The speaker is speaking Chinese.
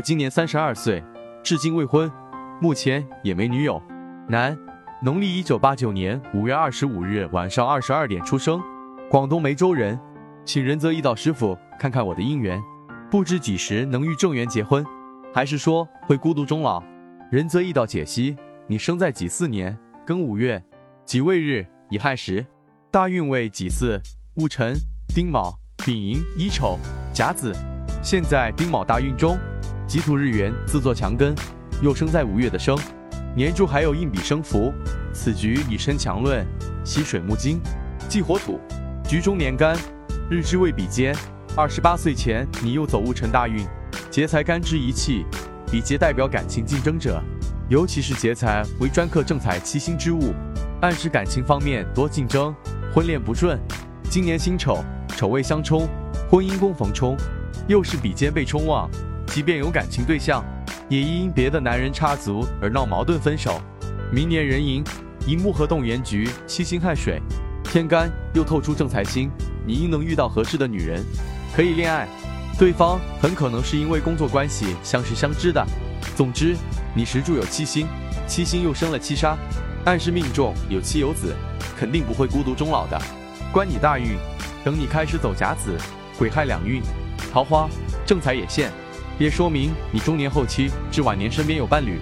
我今年三十二岁，至今未婚，目前也没女友。男，农历一九八九年五月二十五日晚上二十二点出生，广东梅州人，请仁泽易道师傅看看我的姻缘，不知几时能与正缘结婚，还是说会孤独终老？仁泽易道解析：你生在己巳年庚午月己未日乙亥时，大运为己巳、戊辰、丁卯、丙寅、乙丑、甲子，现在丁卯大运中。己土日元自作强根，又生在五月的生，年柱还有印比生福，此局以身强论，喜水木金，忌火土。局中年干，日支未比肩。二十八岁前你又走戊辰大运，劫财干支一气，比劫代表感情竞争者，尤其是劫财为专克正财七星之物，暗示感情方面多竞争，婚恋不顺。今年辛丑，丑未相冲，婚姻宫逢冲，又是比肩被冲旺。即便有感情对象，也因别的男人插足而闹矛盾分手。明年壬寅，寅木合动元局，七星亥水，天干又透出正财星，你应能遇到合适的女人，可以恋爱。对方很可能是因为工作关系相识相知的。总之，你石柱有七星，七星又生了七杀，暗示命中有妻有子，肯定不会孤独终老的。关你大运，等你开始走甲子、癸亥两运，桃花、正财也现。也说明你中年后期至晚年身边有伴侣。